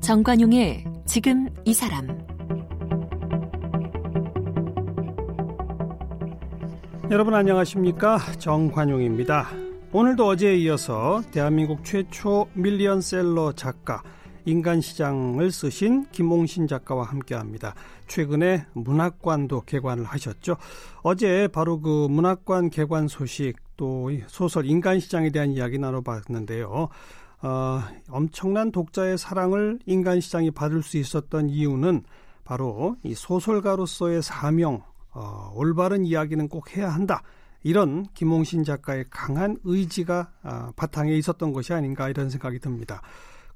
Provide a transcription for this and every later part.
정관용의 지금 이 사람 여러분 안녕하십니까 정관용입니다. 오늘도 어제에 이어서 대한민국 최초 밀리언셀러 작가 인간시장을 쓰신 김홍신 작가와 함께합니다. 최근에 문학관도 개관을 하셨죠. 어제 바로 그 문학관 개관 소식 또 소설 인간시장에 대한 이야기 나눠봤는데요. 어, 엄청난 독자의 사랑을 인간시장이 받을 수 있었던 이유는 바로 이 소설가로서의 사명, 어, 올바른 이야기는 꼭 해야 한다. 이런 김홍신 작가의 강한 의지가 아, 바탕에 있었던 것이 아닌가 이런 생각이 듭니다.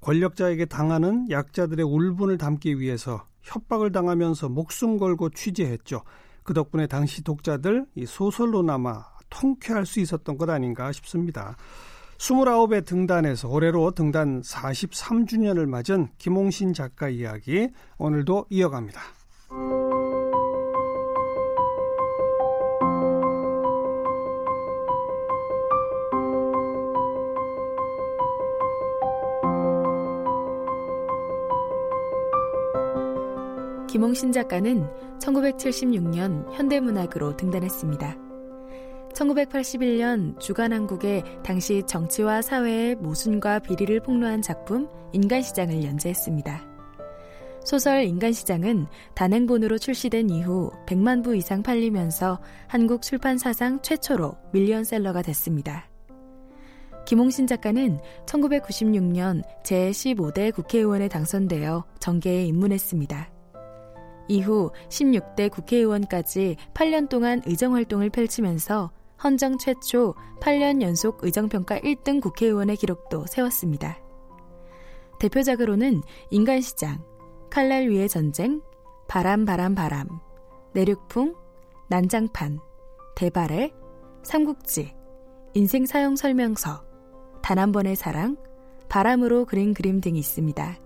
권력자에게 당하는 약자들의 울분을 담기 위해서 협박을 당하면서 목숨 걸고 취재했죠. 그 덕분에 당시 독자들 이 소설로나마 통쾌할 수 있었던 것 아닌가 싶습니다. 29의 등단에서 올해로 등단 43주년을 맞은 김홍신 작가 이야기 오늘도 이어갑니다. 김홍신 작가는 1976년 현대문학으로 등단했습니다. 1981년 주간한국에 당시 정치와 사회의 모순과 비리를 폭로한 작품 인간시장을 연재했습니다. 소설 인간시장은 단행본으로 출시된 이후 100만 부 이상 팔리면서 한국 출판 사상 최초로 밀리언셀러가 됐습니다. 김홍신 작가는 1996년 제15대 국회의원에 당선되어 정계에 입문했습니다. 이후 16대 국회의원까지 8년 동안 의정 활동을 펼치면서 헌정 최초 8년 연속 의정평가 1등 국회의원의 기록도 세웠습니다. 대표작으로는 인간시장, 칼날 위의 전쟁, 바람 바람 바람, 내륙풍, 난장판, 대발해, 삼국지, 인생 사용 설명서, 단 한 번의 사랑, 바람으로 그린 그림 등이 있습니다.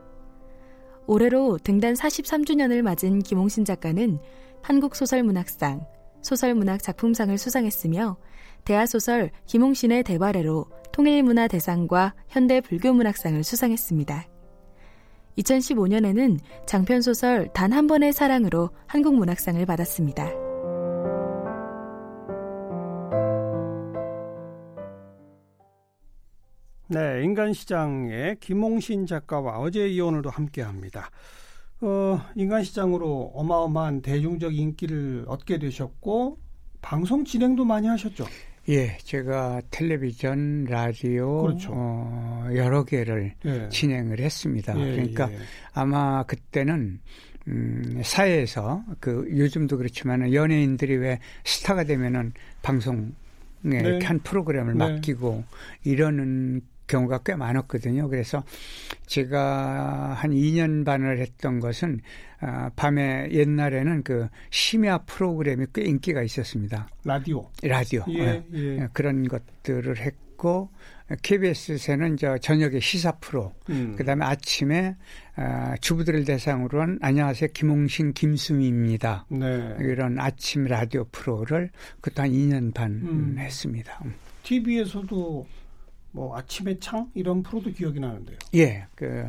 올해로 등단 43주년을 맞은 김홍신 작가는 한국소설문학상, 소설문학 작품상을 수상했으며 대하소설 김홍신의 대발해로 통일문화대상과 현대불교문학상을 수상했습니다. 2015년에는 장편소설 단 한 번의 사랑으로 한국문학상을 받았습니다. 네, 인간시장의 김홍신 작가와 어제 이 오늘도 함께합니다. 어, 인간시장으로 어마어마한 대중적 인기를 얻게 되셨고 방송 진행도 많이 하셨죠. 예, 제가 텔레비전, 라디오 그렇죠. 어, 여러 개를 예. 진행을 했습니다. 예, 그러니까 예. 아마 그때는 음, 사회에서 그 요즘도 그렇지만 연예인들이 왜 스타가 되면은 방송에 네. 한 프로그램을 네. 맡기고 이러는 경우가 꽤 많았거든요. 그래서 제가 한 2년 반을 했던 것은 아, 밤에 옛날에는 그 심야 프로그램이 꽤 인기가 있었습니다. 라디오. 라디오. 예, 예. 예. 그런 것들을 했고 KBS에는 저 저녁에 시사 프로, 음. 그다음에 아침에 아, 주부들을 대상으로 한 안녕하세요 김홍신 김수미입니다. 네. 이런 아침 라디오 프로를 그때 한 2년 반 음. 했습니다. TV에서도 뭐 아침의 창 이런 프로도 기억이 나는데요. 예, 그,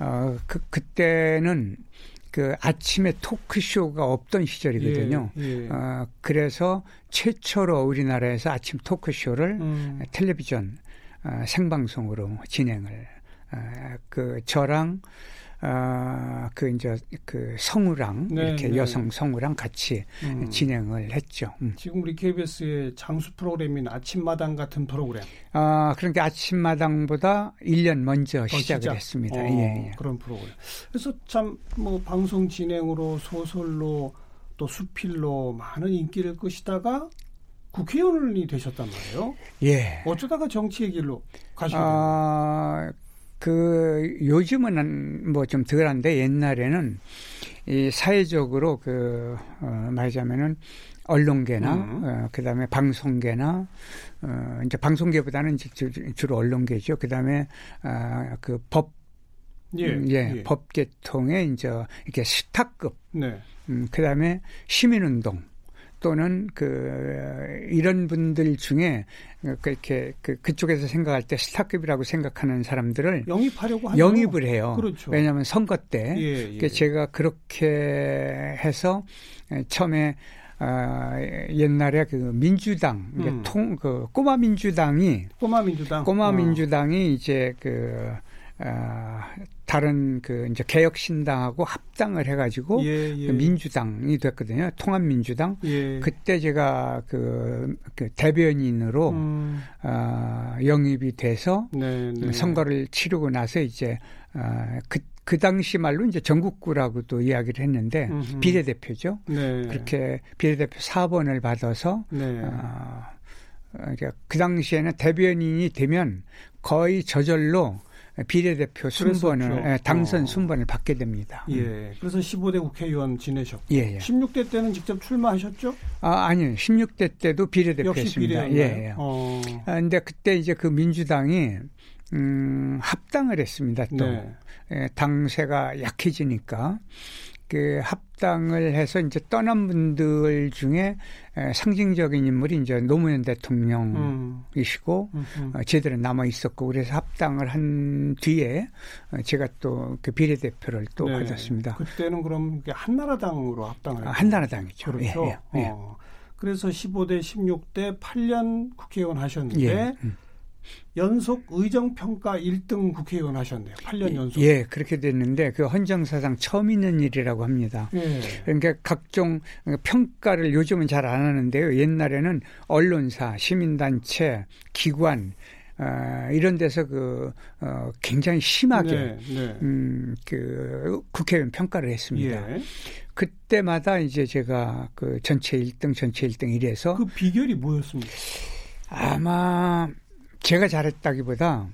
어, 그 그때는 그 아침에 토크쇼가 없던 시절이거든요. 예, 예. 어, 그래서 최초로 우리나라에서 아침 토크쇼를 음. 텔레비전 어, 생방송으로 진행을 어, 그 저랑 아, 그 이제 그 성우랑 네, 이렇게 네. 여성 성우랑 같이 음. 진행을 했죠. 음. 지금 우리 KBS의 장수 프로그램인 아침마당 같은 프로그램. 아, 그러니까 아침마당보다 1년 먼저 어, 시작을 시작? 했습니다. 어, 예, 예. 그런 프로그램. 그래서 참 뭐 방송 진행으로 소설로 또 수필로 많은 인기를 끄시다가 국회의원이 되셨단 말이에요. 예. 어쩌다가 정치의 길로 가시게 아, 그 요즘은 뭐 좀 덜한데 옛날에는 이 사회적으로 그 어, 말하자면은 언론계나 음. 어, 그다음에 방송계나 어 이제 방송계보다는 주로 언론계죠. 그다음에 아 그법 예, 음, 예, 예. 법계통에 이제 이렇게 스타급 네. 음, 그다음에 시민운동 또는 그 이런 분들 중에 그렇게 그 그쪽에서 생각할 때 스타급이라고 생각하는 사람들을 영입하려고 하죠. 영입을 해요. 그렇죠. 왜냐하면 선거 때 예, 예. 제가 그렇게 해서 처음에 아, 옛날에 그 민주당, 음. 통, 그 꼬마 민주당이 꼬마 민주당, 꼬마 어. 민주당이 이제 그 아, 다른 그 이제 개혁 신당하고 합당을 해가지고 예, 예. 그 민주당이 됐거든요. 통합민주당. 예. 그때 제가 그, 그 대변인으로 음. 아, 영입이 돼서 네, 네. 선거를 치르고 나서 이제 아, 그, 그 당시 말로 이제 전국구라고도 이야기를 했는데 음흠. 비례대표죠. 네. 그렇게 비례대표 4번을 받아서 네. 어, 그러니까 그 당시에는 대변인이 되면 거의 저절로 비례대표 순번을. 예, 당선 어. 순번을 받게 됩니다. 예. 음. 그래서 15대 국회의원 지내셨고 예, 예. 16대 때는 직접 출마하셨죠? 아, 아니요. 16대 때도 비례대표였습니다. 예. 예. 어. 아, 근데 그때 이제 그 민주당이 음, 합당을 했습니다. 또 네. 예, 당세가 약해지니까 그 합당을 해서 이제 떠난 분들 중에 상징적인 인물이 이제 노무현 대통령이시고 음. 어, 제대로 남아 있었고 그래서 합당을 한 뒤에 어, 제가 또 그 비례대표를 또 네. 받았습니다. 그때는 그럼 한나라당으로 합당을 아, 한나라당이죠. 그렇죠. 예, 예, 예. 어. 그래서 15대 16대 8년 국회의원 하셨는데 예. 음. 연속 의정평가 1등 국회의원 하셨네요. 8년 연속. 예, 그렇게 됐는데 그 헌정사상 처음 있는 일이라고 합니다. 예. 그러니까 각종 평가를 요즘은 잘 안 하는데요. 옛날에는 언론사, 시민단체, 기관 어, 이런 데서 그 어, 굉장히 심하게 네, 네. 음, 그 국회의원 평가를 했습니다. 예. 그때마다 이제 제가 그 전체 1등, 전체 1등 이래서 그 비결이 뭐였습니까? 아마 제가 잘했다기보다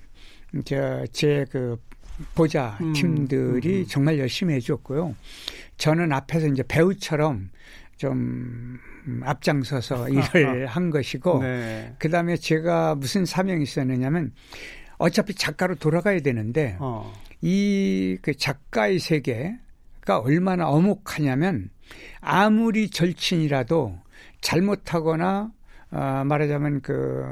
제그 보자 음, 팀들이 음, 음. 정말 열심히 해줬고요. 저는 앞에서 이제 배우처럼 좀 앞장서서 일을 한 것이고, 네. 그 다음에 제가 무슨 사명이 있었느냐면, 어차피 작가로 돌아가야 되는데, 어. 이그 작가의 세계가 얼마나 어묵하냐면, 아무리 절친이라도 잘못하거나, 어, 말하자면 그,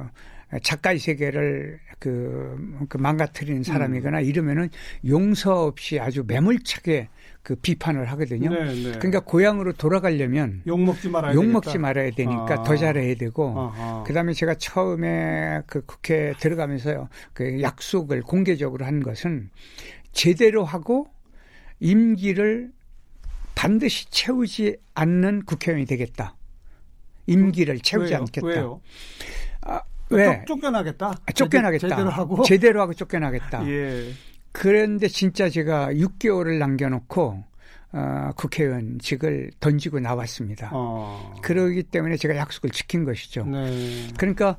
작가의 세계를 그, 그 망가뜨리는 사람이거나 음. 이러면은 용서 없이 아주 매몰차게 그 비판을 하거든요. 네, 네. 그러니까 고향으로 돌아가려면 욕 먹지 말아야 욕 먹지 말아야 되니까 아. 더 잘해야 되고 아하. 그다음에 제가 처음에 그 국회 들어가면서요. 그 약속을 공개적으로 한 것은 제대로 하고 임기를 반드시 채우지 않는 국회의원이 되겠다. 임기를 채우지 왜요? 않겠다. 왜요? 아, 왜? 쫓 겨나겠다. 아, 쫓겨나겠다. 제대로 하고. 제대로 하고 쫓겨나겠다. 예. 그런데 진짜 제가 6개월을 남겨놓고 어, 국회의원직을 던지고 나왔습니다. 어. 그러기 때문에 제가 약속을 지킨 것이죠. 네. 그러니까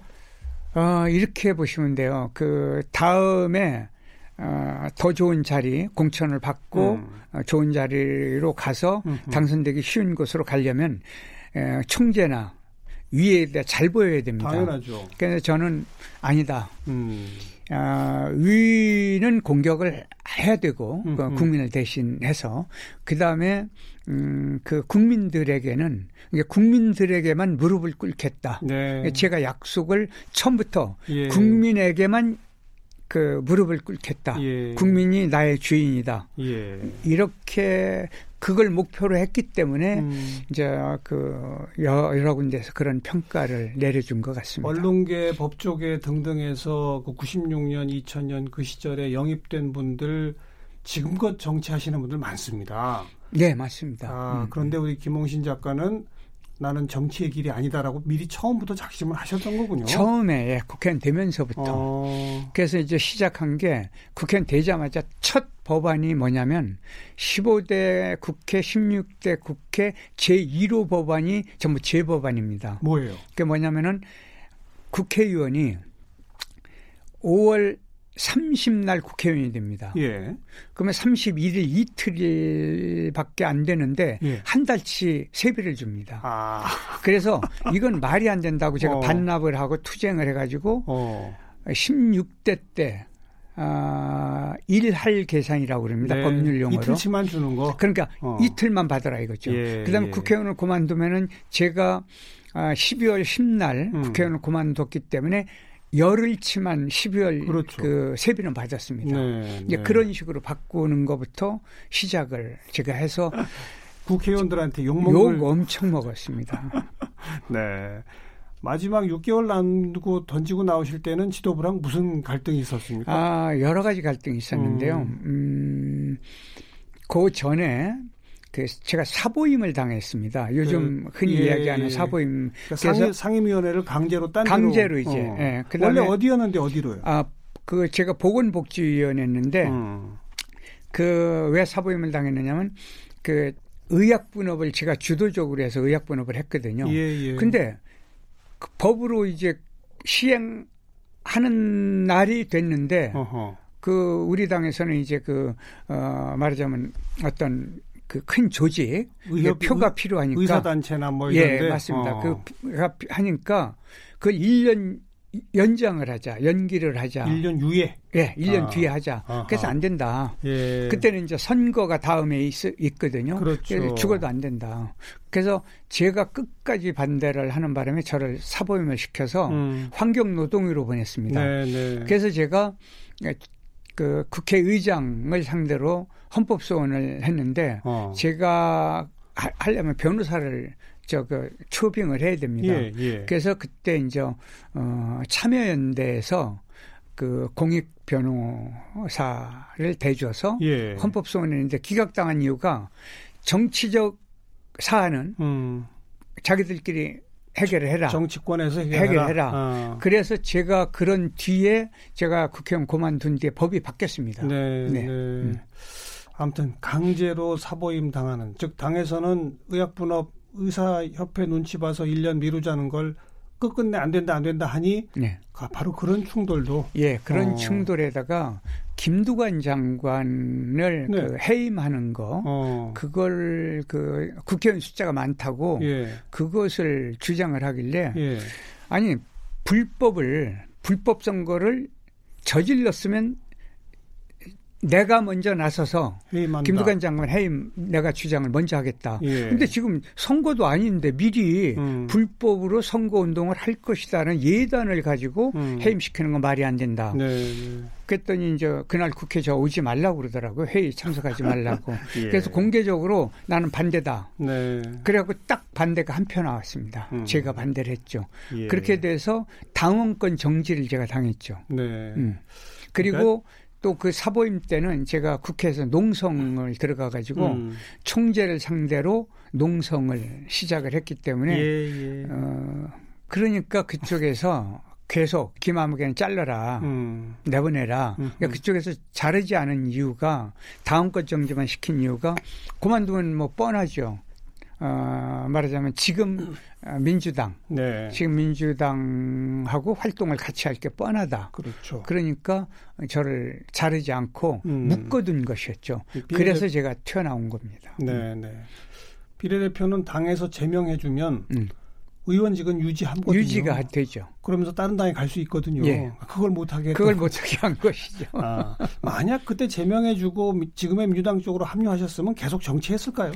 어, 이렇게 보시면 돼요. 그 다음에 어, 더 좋은 자리 공천을 받고 음. 어, 좋은 자리로 가서. 당선되기 쉬운 곳으로 가려면 에, 총재나 위에다 잘 보여야 됩니다. 당연하죠. 그래서 저는 아니다. 음. 아, 위는 공격을 해야 되고 음, 그 국민을 대신해서 그 다음에 음, 그 국민들에게는 국민들에게만 무릎을 꿇겠다. 네. 제가 약속을 처음부터 예. 국민에게만 그 무릎을 꿇겠다. 예. 국민이 나의 주인이다. 예. 이렇게 그걸 목표로 했기 때문에 음. 이제 그 여러 군데서 그런 평가를 내려준 것 같습니다. 언론계, 법조계 등등에서 그 96년, 2000년 그 시절에 영입된 분들 지금껏 정치하시는 분들 많습니다. 네, 맞습니다. 아, 음. 그런데 우리 김홍신 작가는 나는 정치의 길이 아니다라고 미리 처음부터 작심을 하셨던 거군요. 처음에 예, 국회의원 되면서부터. 어... 그래서 이제 시작한 게 국회의원 되자마자 첫 법안이 뭐냐면 15대 국회, 16대 국회 제1호 법안이 전부 제 법안입니다. 뭐예요? 그게 뭐냐면은 국회의원이 5월 30날 국회의원이 됩니다. 예. 그러면 31일 이틀밖에 안 되는데 예. 한 달치 세배를 줍니다. 아. 그래서 이건 말이 안 된다고 제가 어. 반납을 하고 투쟁을 해가지고 어. 16대 때 아, 일할 계산이라고 그럽니다. 네, 법률 용어로. 이틀치만 주는 거. 그러니까 어. 이틀만 받아라 이거죠. 예, 그다음에 예. 국회의원을 그만두면은 제가 아, 12월 10날 음. 국회의원을 그만뒀기 때문에 열흘치만 12월 그렇죠. 그 세비는 받았습니다. 네, 네. 그런 식으로 바꾸는 것부터 시작을 제가 해서 국회의원들한테 욕먹을 욕 엄청 먹었습니다. 네. 마지막 6개월 남고 던지고 나오실 때는 지도부랑 무슨 갈등이 있었습니까? 아, 여러 가지 갈등이 있었는데요. 음, 음, 그 전에 그 제가 사보임을 당했습니다. 요즘 그, 흔히 예, 이야기하는 예. 사보임. 그러니까 상임, 상임위원회를 강제로 딴 강제로 이제. 어. 예. 원래 어디였는데 어디로요? 아, 그 제가 보건복지위원회였는데 음. 그왜 사보임을 당했느냐면 그 의약 분업을 제가 주도적으로 해서 의약 분업을 했거든요. 예, 예. 근데 그 법으로 이제 시행하는 날이 됐는데 어허. 그 우리 당에서는 이제 그 어 말하자면 어떤 그 큰 조직 의협, 표가 필요하니까 의사 단체나 뭐 이런데 예 맞습니다. 어. 그가 하니까 그 1년 연장을 하자, 연기를 하자. 1년 유예? 예, 1년 아. 뒤에 하자. 아하. 그래서 안 된다. 예. 그때는 이제 선거가 다음에 있, 있거든요. 그렇죠. 죽어도 안 된다. 그래서 제가 끝까지 반대를 하는 바람에 저를 사보임을 시켜서 음. 환경노동위로 보냈습니다. 네, 네. 그래서 제가 그 국회의장을 상대로 헌법소원을 했는데 어. 제가 하려면 변호사를 저그 초빙을 해야 됩니다. 예, 예. 그래서 그때 이제 어 참여연대에서 그 공익 변호사를 대줘서 예. 헌법소원했는데 기각당한 이유가 정치적 사안은 음. 자기들끼리 해결을 해라. 정치권에서 해결해라. 해결해라. 어. 그래서 제가 그런 뒤에 제가 국회의원 그만둔 뒤에 법이 바뀌었습니다. 네. 네. 네. 음. 아무튼 강제로 사보임 당하는 즉 당에서는 의약분업 의사협회 눈치 봐서 1년 미루자는 걸 끝끝내 안 된다 안 된다 하니 네. 바로 그런 충돌도 예 그런 어. 충돌에다가 김두관 장관을 네. 그 해임하는 거 어. 그걸 그 국회의원 숫자가 많다고 예. 그것을 주장을 하길래 예. 아니 불법을 불법 선거를 저질렀으면 내가 먼저 나서서 해임한다. 김두관 장관 해임 내가 주장을 먼저 하겠다. 예. 근데 지금 선거도 아닌데 미리 음. 불법으로 선거 운동을 할 것이다는 예단을 가지고 음. 해임시키는 건 말이 안 된다. 네, 네. 그랬더니 이제 그날 국회 저 오지 말라고 그러더라고요. 회의 참석하지 말라고. 예. 그래서 공개적으로 나는 반대다. 네. 그래갖고 딱 반대가 한 표 나왔습니다. 음. 제가 반대를 했죠. 예. 그렇게 돼서 당원권 정지를 제가 당했죠. 네. 음. 그리고 그러니까 또 그 사보임 때는 제가 국회에서 농성을 들어가 가지고 음. 총재를 상대로 농성을 시작을 했기 때문에 예, 예. 어 그러니까 그쪽에서 계속 김아무개는 잘라라 음. 내보내라 그러니까 그쪽에서 자르지 않은 이유가 다음 것 정도만 시킨 이유가 그만두면 뭐 뻔하죠 어, 말하자면 지금 민주당, 네. 지금 민주당하고 활동을 같이 할 게 뻔하다. 그렇죠. 그러니까 저를 자르지 않고 음. 묶어둔 것이었죠. 비례... 그래서 제가 튀어나온 겁니다. 네, 음. 네. 비례대표는 당에서 제명해주면 음. 의원직은 유지하거든요. 유지가 되죠. 그러면서 다른 당에 갈 수 있거든요. 예. 그걸 못하게 그걸 못하게 한 것이죠. 아, 만약 그때 제명해주고 지금의 민주당 쪽으로 합류하셨으면 계속 정치했을까요?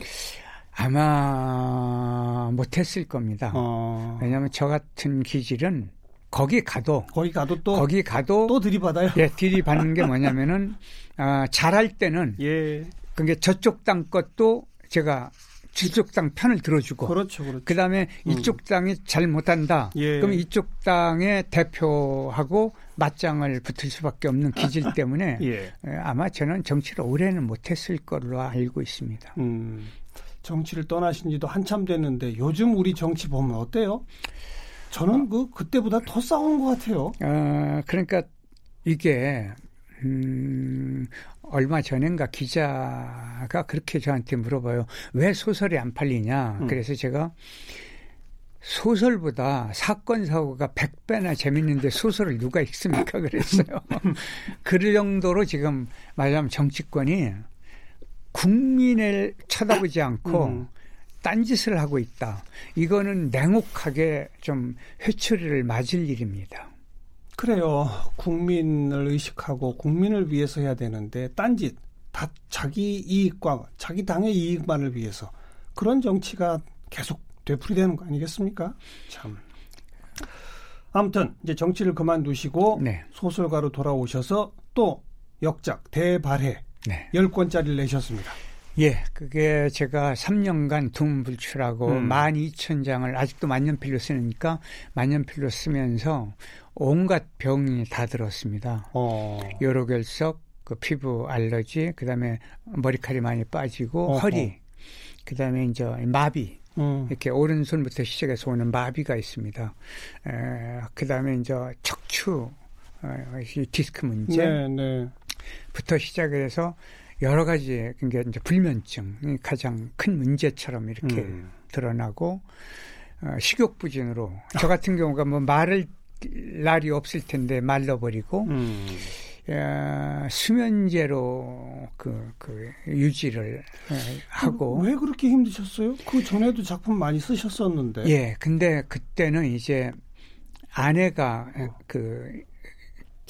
아마 못했을 겁니다. 어. 왜냐하면 저 같은 기질은 거기 가도 거기 가도 또 거기 가도 또 들이받아요. 예, 들이받는 게 뭐냐면은 아, 잘할 때는 예. 그게 저쪽 땅 것도 제가 저쪽 땅 편을 들어주고 그렇죠, 그렇죠. 그다음에 음. 이쪽 땅이 잘 못한다. 예. 그럼 이쪽 땅의 대표하고 맞짱을 붙을 수밖에 없는 기질 때문에 예. 아마 저는 정치를 오래는 못했을 걸로 알고 있습니다. 음. 정치를 떠나신 지도 한참 됐는데 요즘 우리 정치 보면 어때요? 저는 그 그때보다 더 싸운 것 같아요. 아 그러니까 이게 음, 얼마 전인가 기자가 그렇게 저한테 물어봐요. 왜 소설이 안 팔리냐? 음. 그래서 제가 소설보다 사건 사고가 100배나 재밌는데 소설을 누가 읽습니까? 그랬어요. 그 정도로 지금 말하자면 정치권이 국민을 쳐다보지 않고 음. 딴짓을 하고 있다. 이거는 냉혹하게 좀 회초리를 맞을 일입니다. 그래요. 국민을 의식하고 국민을 위해서 해야 되는데 딴짓 다 자기 이익과 자기 당의 이익만을 위해서 그런 정치가 계속 되풀이되는 거 아니겠습니까? 참. 아무튼 이제 정치를 그만두시고 네. 소설가로 돌아오셔서 또 역작 대발해 네. 10권짜리를 내셨습니다. 예, 그게 제가 3년간 둠불출하고 음. 12,000장을 아직도 만년필로 쓰니까 만년필로 쓰면서 온갖 병이 다 들었습니다. 어. 요로결석, 그 피부 알러지, 그다음에 머리카락이 많이 빠지고 어허. 허리, 그다음에 이제 마비, 음. 이렇게 오른손부터 시작해서 오는 마비가 있습니다. 에, 그다음에 이제 척추 어, 디스크 문제, 네, 네. 부터 시작해서 여러 가지 그러니까 이제 불면증이 가장 큰 문제처럼 이렇게 음. 드러나고 어, 식욕 부진으로 저 같은 경우가 뭐 말을 날이 없을 텐데 말라버리고 음. 야, 수면제로 그, 그 유지를 하고 왜 그렇게 힘드셨어요? 그 전에도 작품 많이 쓰셨었는데. 예, 근데 그때는 이제 아내가 그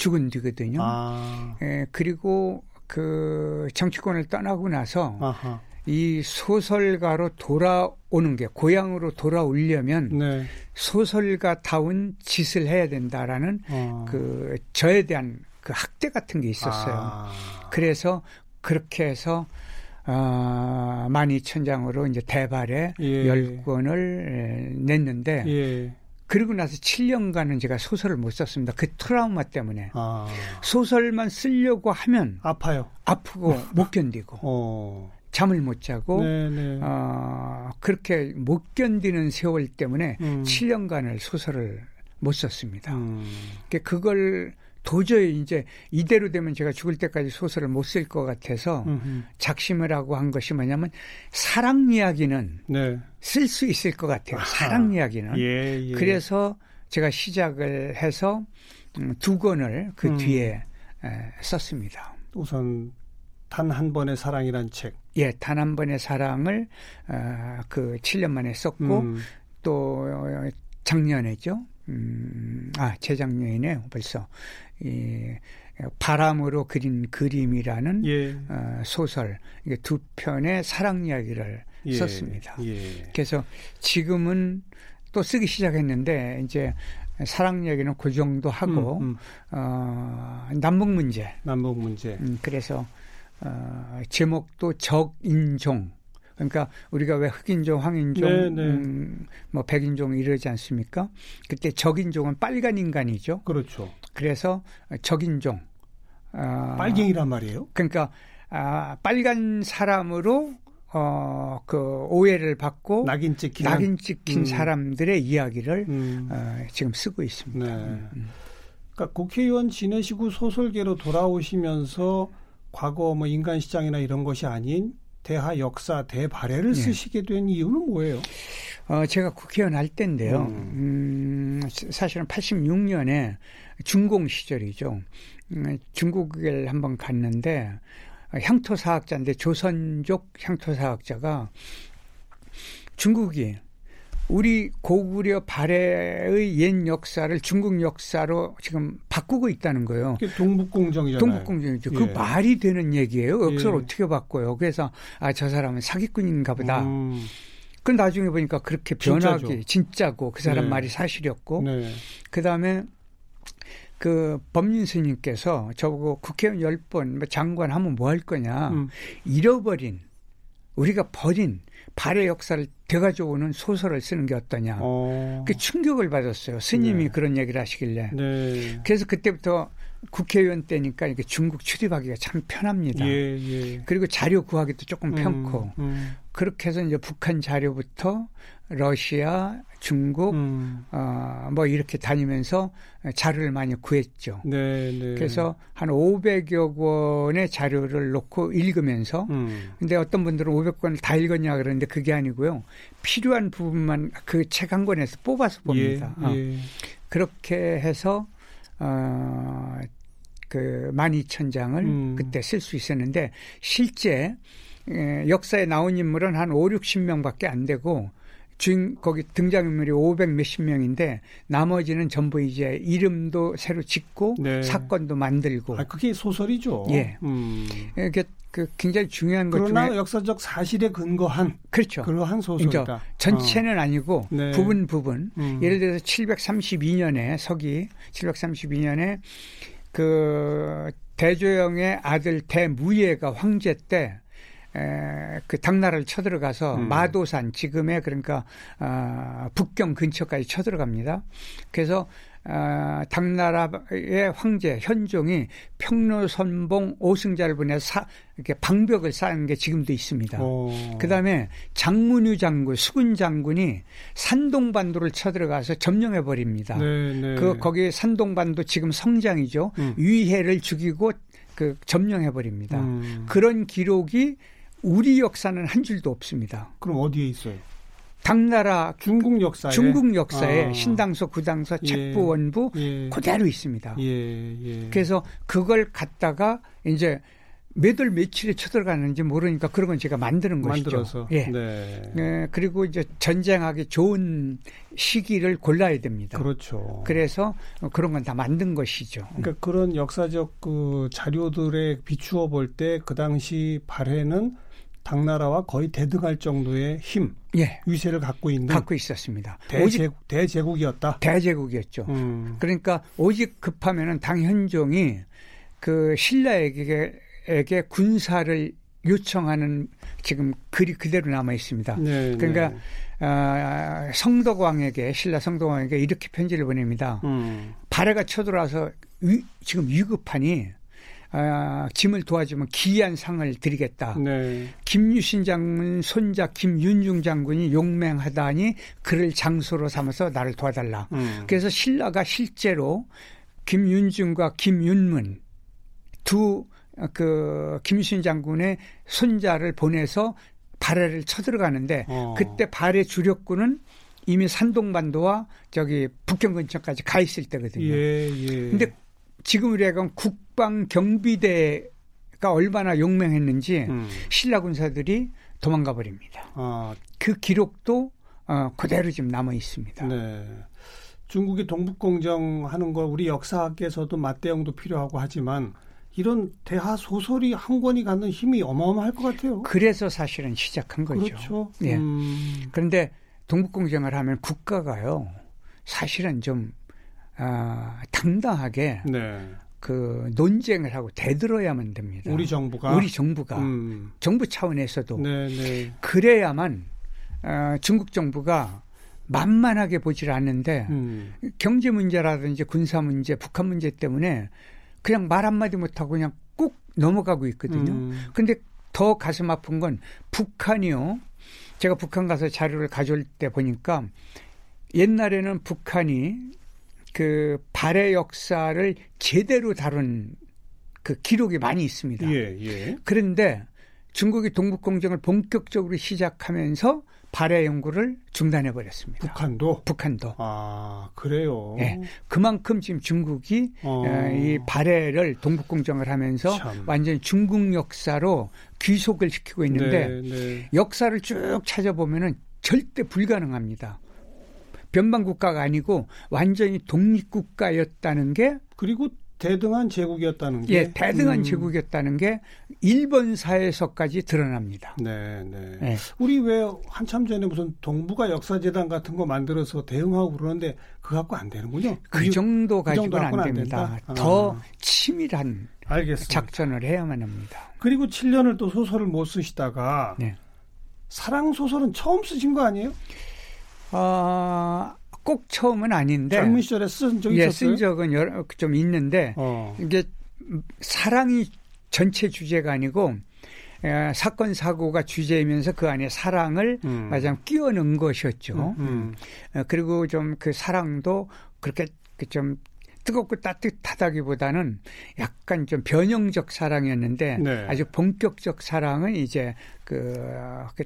죽은 뒤거든요. 아. 예, 그리고 그 정치권을 떠나고 나서 아하. 이 소설가로 돌아오는 게 고향으로 돌아오려면 네. 소설가다운 짓을 해야 된다라는 어. 그 저에 대한 그 학대 같은 게 있었어요. 아. 그래서 그렇게 해서 어, 12,000장으로 이제 대발에 예. 10권을 냈는데 예. 그리고 나서 7년간은 제가 소설을 못 썼습니다. 그 트라우마 때문에. 아. 소설만 쓰려고 하면 아파요. 아프고 못 견디고. 어. 잠을 못 자고 네네. 네. 어, 그렇게 못 견디는 세월 때문에 음. 7년간을 소설을 못 썼습니다. 음. 그걸 도저히 이제 이대로 되면 제가 죽을 때까지 소설을 못 쓸 것 같아서 음흠. 작심을 하고 한 것이 뭐냐면 사랑 이야기는 네. 쓸수 있을 것 같아요. 아하. 사랑 이야기는. 예, 예. 그래서 제가 시작을 해서 음, 두 권을 그 음. 뒤에 에, 썼습니다. 우선 단 한 번의 사랑이란 책. 예, 단 한 번의 사랑을 어, 그 7년 만에 썼고 음. 또 작년에죠. 음, 아, 재작년이네요, 벌써. 이 바람으로 그린 그림이라는 예. 어, 소설 이게 두 편의 사랑 이야기를 예. 썼습니다. 예. 그래서 지금은 또 쓰기 시작했는데 이제 사랑 이야기는 그 정도 하고 음, 음. 어, 남북 문제. 남북 문제. 음, 그래서 어, 제목도 적인종. 그러니까 우리가 왜 흑인종, 황인종, 네, 네. 음, 뭐 백인종 이러지 않습니까? 그때 적인종은 빨간 인간이죠. 그렇죠. 그래서 적인종. 어, 빨갱이란 말이에요? 그러니까 아, 빨간 사람으로 어, 그 오해를 받고 낙인 찍힌, 낙인 찍힌 음. 사람들의 이야기를 음. 어, 지금 쓰고 있습니다. 네. 음. 그러니까 국회의원 지내시고 소설계로 돌아오시면서 과거 뭐 인간 시장이나 이런 것이 아닌 대하 역사 대발해를 네. 쓰시게 된 이유는 뭐예요? 어, 제가 국회의원 할 때인데요. 음. 음, 사실은 86년에 중공 시절이죠. 음, 중국을 한번 갔는데 향토사학자인데 조선족 향토사학자가 중국이 우리 고구려 발해의 옛 역사를 중국 역사로 지금 바꾸고 있다는 거예요. 동북공정이잖아요. 동북공정이죠. 그 예. 그 말이 되는 얘기예요. 역사를 예. 어떻게 바꿔요? 그래서 아 저 사람은 사기꾼인가 보다. 음. 그 나중에 보니까 그렇게 변하게 진짜고 그 사람 네. 말이 사실이었고 네. 그다음에 그 법민 스님께서 저보고 국회의원 열번뭐 장관 하면 뭐 할 거냐 음. 잃어버린 우리가 버린 발의 역사를 되가져오는 소설을 쓰는 게 어떠냐. 어. 그 충격을 받았어요. 스님이 네. 그런 얘기를 하시길래. 네. 그래서 그때부터 국회의원 때니까 이게 중국 출입하기가 참 편합니다. 예, 예. 그리고 자료 구하기도 조금 음, 편코. 음. 그렇게 해서 이제 북한 자료부터 러시아, 중국, 음. 어, 뭐 이렇게 다니면서 자료를 많이 구했죠. 네, 네. 그래서 한 500여 권의 자료를 놓고 읽으면서, 음. 근데 어떤 분들은 500권을 다 읽었냐 그러는데 그게 아니고요. 필요한 부분만 그 책 한 권에서 뽑아서 봅니다. 예, 예. 어. 그렇게 해서 어, 그 12,000장을 음. 그때 쓸 수 있었는데 실제 에, 역사에 나온 인물은 한 5, 60명밖에 안 되고 주인 거기 등장인물이 500 몇십 명인데 나머지는 전부 이제 이름도 새로 짓고 네. 사건도 만들고. 아, 그게 소설이죠. 예. 음. 이게 그 굉장히 중요한 것 그러나 중에 역사적 사실에 근거한 그렇죠. 그러한 소설이다. 전체는 어. 아니고 네. 부분 부분. 음. 예를 들어서 732년에 서기 732년에 그 대조영의 아들 대무예가 황제 때 에, 그 당나라를 쳐들어가서 음. 마도산 지금의 그러니까 어, 북경 근처까지 쳐들어갑니다. 그래서 어, 당나라의 황제 현종이 평로선봉 오승자를 보내서 사, 이렇게 방벽을 쌓은 게 지금도 있습니다. 그 다음에 장문유 장군, 수군 장군이 산동반도를 쳐들어가서 점령해 버립니다. 네, 네. 그 거기 산동반도 지금 성장이죠. 음. 위해를 죽이고 그 점령해 버립니다. 음. 그런 기록이 우리 역사는 한 줄도 없습니다. 그럼 어디에 있어요? 당나라 중국 역사에 중국 역사에 아. 신당서, 구당서, 예. 책부, 원부 예. 그대로 있습니다. 예. 예. 그래서 그걸 갖다가 이제 몇월 며칠에 쳐들어가는지 모르니까 그런 건 제가 만드는 것이죠. 만들어서. 예. 네. 네. 그리고 이제 전쟁하기 좋은 시기를 골라야 됩니다. 그렇죠. 그래서 그런 건 다 만든 것이죠. 그러니까 그런 역사적 그 자료들에 비추어 볼 때 그 당시 발해는 당나라와 거의 대등할 정도의 힘, 예. 위세를 갖고 있는 갖고 있었습니다. 대제국, 대제국이었다. 대제국이었죠. 음. 그러니까 오직 급하면은 당현종이 그 신라에게 에게 군사를 요청하는 지금 글이 그대로 남아 있습니다. 네, 그러니까 네. 어, 성덕왕에게 신라 성덕왕에게 이렇게 편지를 보냅니다. 음. 발해가 쳐들어와서 위, 지금 위급하니 아, 짐을 도와주면 기이한 상을 드리겠다. 네. 김유신 장군 손자 김윤중 장군이 용맹하다니 그를 장소로 삼아서 나를 도와달라. 음. 그래서 신라가 실제로 김윤중과 김윤문 두 그 김유신 장군의 손자를 보내서 발해를 쳐들어가는데 어. 그때 발해 주력군은 이미 산동반도와 저기 북경 근처까지 가 있을 때거든요. 예, 예. 근데 지금 우리가 국 방 경비대가 얼마나 용맹했는지 음. 신라 군사들이 도망가 버립니다. 아. 그 기록도 어, 그대로 지금 남아 있습니다. 네. 중국이 동북공정 하는 거 우리 역사학에서도 맞대응도 필요하고 하지만 이런 대하 소설이 한 권이 갖는 힘이 어마어마할 것 같아요. 그래서 사실은 시작한 거죠. 그렇죠. 예. 음. 그런데 동북공정을 하면 국가가요. 사실은 좀 아, 당당하게 네. 그 논쟁을 하고 대들어야만 됩니다. 우리 정부가 우리 정부가 음. 정부 차원에서도 네, 네. 그래야만 어, 중국 정부가 만만하게 보질 않는데 음. 경제 문제라든지 군사 문제, 북한 문제 때문에 그냥 말 한마디 못하고 그냥 꾹 넘어가고 있거든요. 음. 근데 더 가슴 아픈 건 북한이요. 제가 북한 가서 자료를 가져올 때 보니까 옛날에는 북한이 그 발해 역사를 제대로 다룬 그 기록이 많이 있습니다. 예, 예. 그런데 중국이 동북공정을 본격적으로 시작하면서 발해 연구를 중단해 버렸습니다. 북한도 북한도 아 그래요. 예, 그만큼 지금 중국이 어. 이 발해를 동북 공정을 하면서 참. 완전히 중국 역사로 귀속을 시키고 있는데 네, 네. 역사를 쭉 찾아보면은 절대 불가능합니다. 변방 국가가 아니고 완전히 독립 국가였다는 게 그리고 대등한 제국이었다는 게 예, 대등한 음. 제국이었다는 게 일본사에서까지 드러납니다. 네, 네, 네. 우리 왜 한참 전에 무슨 동북아 역사재단 같은 거 만들어서 대응하고 그러는데 그거 갖고 안 되는군요. 그 정도 그 가지고는 안 됩니다. 안더 아. 치밀한 알겠습니다. 작전을 해야만 합니다. 그리고 7년을 또 소설을 못 쓰시다가 네. 사랑 소설은 처음 쓰신 거 아니에요? 어, 꼭 처음은 아닌데 젊은 시절에 쓴 적이 예, 있었어요? 쓴 적은 여러, 좀 있는데 어. 이게 사랑이 전체 주제가 아니고 에, 사건 사고가 주제이면서 그 안에 사랑을 음. 마냥 끼워 넣은 것이었죠. 음, 음. 어, 그리고 좀 그 사랑도 그렇게 좀 뜨겁고 따뜻하다기보다는 약간 좀 변형적 사랑이었는데 네. 아주 본격적 사랑은 이제 그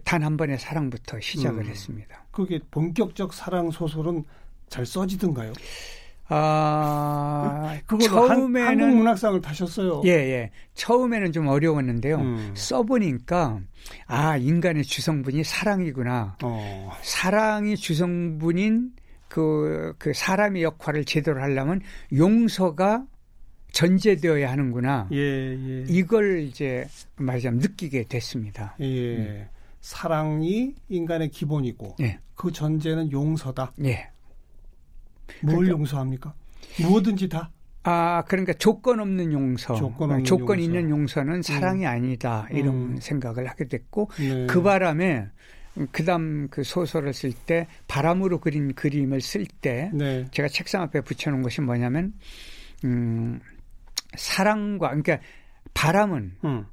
단 한 번의 사랑부터 시작을 음. 했습니다. 그게 본격적 사랑 소설은 잘 써지던가요? 아, 처음에는 한, 국 문학상을 타셨어요. 예, 예. 처음에는 좀 어려웠는데요. 음. 써보니까 아 인간의 주성분이 사랑이구나. 어. 사랑이 주성분인 그, 그 사람의 역할을 제대로 하려면 용서가 전제되어야 하는구나. 예, 예. 이걸 이제 말하자면 느끼게 됐습니다. 예. 음. 사랑이 인간의 기본이고 예. 그 전제는 용서다. 예. 뭘 그러니까, 용서합니까? 무엇든지 다. 아, 그러니까 조건 없는 용서. 조건, 없는 조건 용서. 있는 용서는 사랑이 음. 아니다. 이런 음. 생각을 하게 됐고 네. 그 바람에 그다음 그 소설을 쓸 때 바람으로 그린 그림을 쓸때 네. 제가 책상 앞에 붙여놓은 것이 뭐냐면 음 사랑과 그러니까 바람은 음.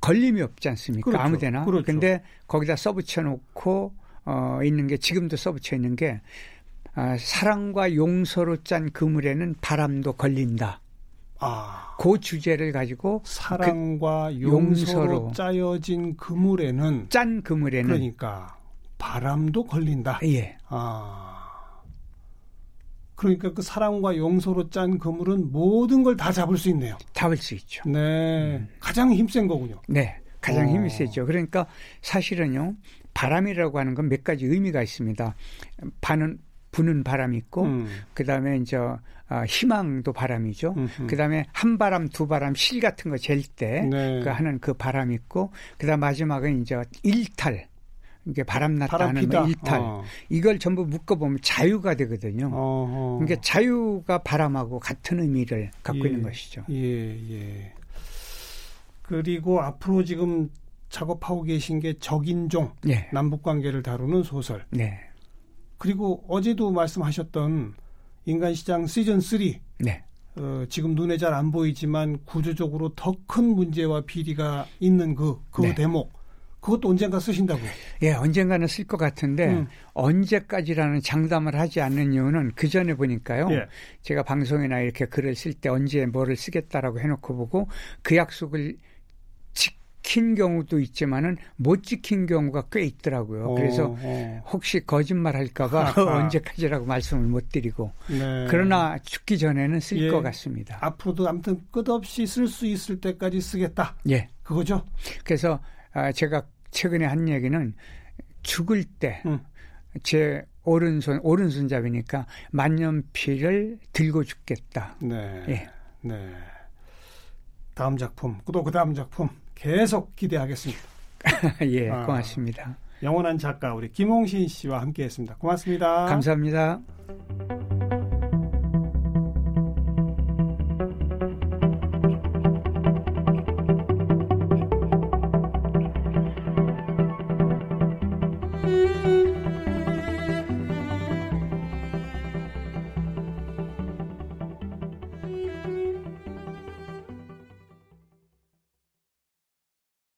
걸림이 없지 않습니까? 그렇죠. 아무데나. 그렇죠. 근데 거기다 써붙여 놓고 어 있는 게 지금도 써붙여 있는 게 아, 사랑과 용서로 짠 그물에는 바람도 걸린다. 아. 그 주제를 가지고 사랑과 그 용서로, 짜여진 그물에는 짠 그물에는 그러니까 바람도 걸린다. 예. 아. 그러니까 그 사랑과 용서로 짠 그물은 모든 걸 다 잡을 수 있네요. 잡을 수 있죠. 네. 음. 가장 힘센 거군요. 네. 가장 어. 힘이 세죠. 그러니까 사실은요. 바람이라고 하는 건 몇 가지 의미가 있습니다. 반은 부는 바람이 있고 음. 그다음에 이제 어, 희망도 바람이죠. 그다음에 한 바람, 두 바람, 실 같은 거 잴때 네. 그 하는 그 바람 있고 그다음 마지막은 이제 일탈. 이게 바람 났다는 뭐 일탈. 어. 이걸 전부 묶어 보면 자유가 되거든요. 어허. 그러니까 자유가 바람하고 같은 의미를 갖고 예. 있는 것이죠. 예, 예. 그리고 앞으로 지금 작업하고 계신 게 적인종 예. 남북 관계를 다루는 소설. 네. 그리고 어제도 말씀하셨던 인간 시장 시즌 3. 네. 어, 지금 눈에 잘 안 보이지만 구조적으로 더 큰 문제와 비리가 있는 그, 그 네. 대목. 그것도 언젠가 쓰신다고요? 예, 언젠가는 쓸 것 같은데 음. 언제까지라는 장담을 하지 않는 이유는 그 전에 보니까요. 예. 제가 방송이나 이렇게 글을 쓸 때 언제 뭐를 쓰겠다라고 해놓고 보고 그 약속을 지킨 경우도 있지만은 못 지킨 경우가 꽤 있더라고요. 그래서 오. 어. 혹시 거짓말 할까봐 언제까지라고 말씀을 못 드리고. 네. 그러나 죽기 전에는 쓸것 예. 같습니다. 앞으로도 아무튼 끝없이 쓸 수 있을 때까지 쓰겠다. 예. 그거죠? 그래서 아, 제가 최근에 한 얘기는 죽을 때, 음. 제 오른손, 오른손잡이니까 만년필을 들고 죽겠다. 네. 예. 네. 다음 작품, 또 그 다음 작품 계속 기대하겠습니다. 예, 아, 고맙습니다. 영원한 작가 우리 김홍신 씨와 함께했습니다. 고맙습니다. 감사합니다.